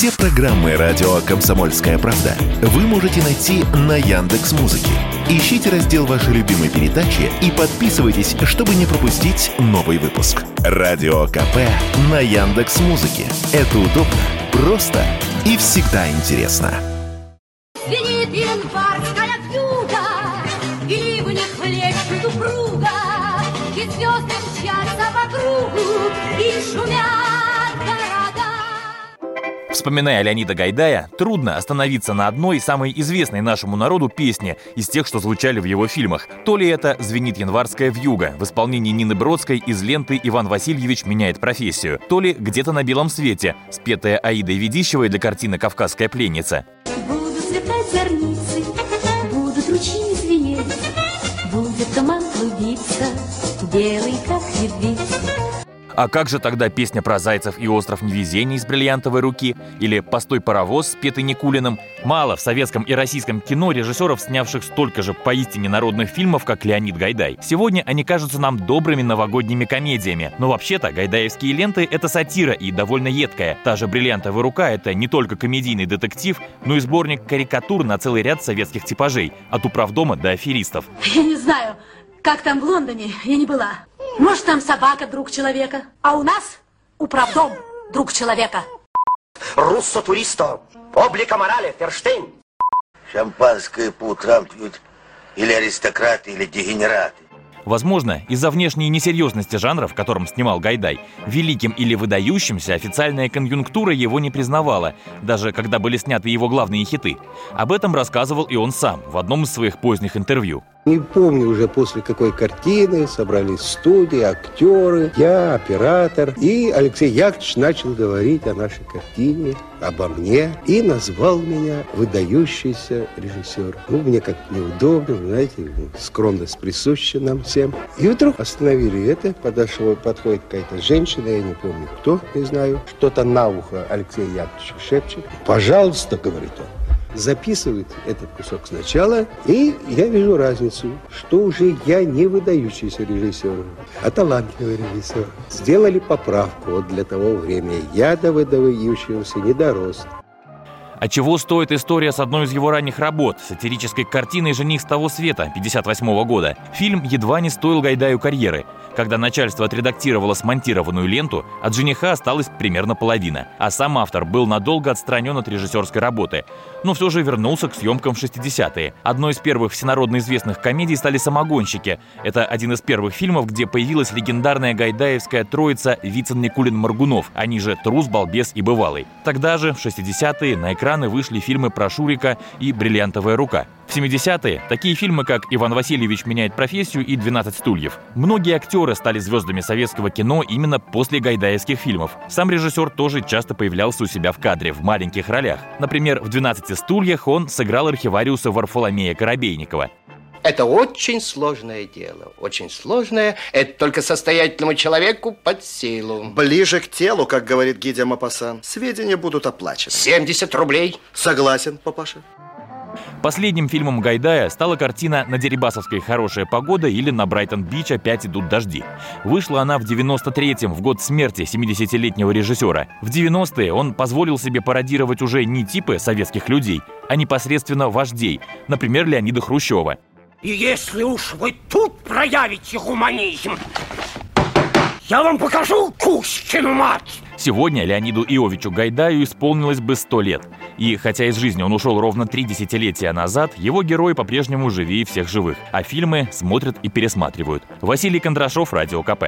Все программы радио Комсомольская правда вы можете найти на Яндекс Музыке. Ищите раздел вашей любимой передачи и подписывайтесь, чтобы не пропустить новый выпуск. Радио КП на Яндекс Музыке. Это удобно, просто и всегда интересно. И звезды мчатся по кругу, И шумят. Вспоминая Леонида Гайдая, трудно остановиться на одной самой известной нашему народу песне из тех, что звучали в его фильмах. То ли это «Звенит январская вьюга» в исполнении Нины Бродской из ленты «Иван Васильевич меняет профессию», то ли «Где-то на белом свете», спетая Аидой Ведищевой для картины «Кавказская пленница». Будут сверкать зорницы, будут ручьи звенеть, будет туман клубиться, белый, как медведь. А как же тогда песня про зайцев и остров невезения из бриллиантовой руки? Или «Постой паровоз», спетый Никулиным? Мало в советском и российском кино режиссеров, снявших столько же поистине народных фильмов, как Леонид Гайдай. Сегодня они кажутся нам добрыми новогодними комедиями. Но вообще-то гайдаевские ленты — это сатира и довольно едкая. Та же «Бриллиантовая рука» — это не только комедийный детектив, но и сборник карикатур на целый ряд советских типажей. От управдома до аферистов. Я не знаю, как там в Лондоне, я не была. Может, там собака друг человека, а у нас управдом друг человека. Руссо туристо, облика морали, Ферштейн. Шампанское по утрам пьют или аристократы, или дегенераты. Возможно, из-за внешней несерьезности жанра, в котором снимал Гайдай, великим или выдающимся официальная конъюнктура его не признавала, даже когда были сняты его главные хиты. Об этом рассказывал и он сам в одном из своих поздних интервью. Не помню уже после какой картины собрались студии, актеры, я, оператор. И Алексей Яковлевич начал говорить о нашей картине, обо мне. И назвал меня выдающийся режиссер. Ну, мне как-то неудобно, знаете, скромность присуща нам всем. И вдруг остановили это, подошел, подходит какая-то женщина, я не помню кто, не знаю, что-то на ухо Алексею Яковлевичу шепчет. «Пожалуйста», говорит он, записывает этот кусок сначала, и я вижу разницу, что уже я не выдающийся режиссер, а талантливый режиссер. Сделали поправку вот для того времени. Я до выдающегося не дорос. А чего стоит история с одной из его ранних работ, сатирической картиной «Жених с того света» 58 года? Фильм едва не стоил Гайдаю карьеры. Когда начальство отредактировало смонтированную ленту, от жениха осталась примерно половина, а сам автор был надолго отстранен от режиссерской работы. Но все же вернулся к съемкам в 60-е. Одной из первых всенародно известных комедий стали «Самогонщики». Это один из первых фильмов, где появилась легендарная гайдаевская троица Вицин, Никулин, Маргунов, они же «Трус, Балбес и Бывалый». Тогда же, в 60-е, на экраны вышли фильмы про Шурика и «Бриллиантовая рука». В 70-е такие фильмы, как «Иван Васильевич меняет профессию» и «12 стульев». Многие актеры стали звездами советского кино именно после гайдаевских фильмов. Сам режиссер тоже часто появлялся у себя в кадре в маленьких ролях. Например, в «12 стульях» он сыграл архивариуса Варфоломея Коробейникова. Это очень сложное дело, очень сложное. Это только состоятельному человеку под силу. Ближе к телу, как говорит Гидя Мапасан. Сведения будут оплачены. 70 рублей. Согласен, папаша. Последним фильмом Гайдая стала картина «На Дерибасовской хорошая погода» или «На Брайтон-Бич опять идут дожди». Вышла она в 93-м, в год смерти 70-летнего режиссера. В 90-е он позволил себе пародировать уже не типы советских людей, а непосредственно вождей, например, Леонида Хрущева. И если уж вы тут проявите гуманизм, я вам покажу Кузькину мать! Сегодня Леониду Иовичу Гайдаю исполнилось бы 100 лет. И хотя из жизни он ушел ровно три десятилетия назад, его герой по-прежнему живее всех живых, а фильмы смотрят и пересматривают. Василий Кондрашов, Радио КП.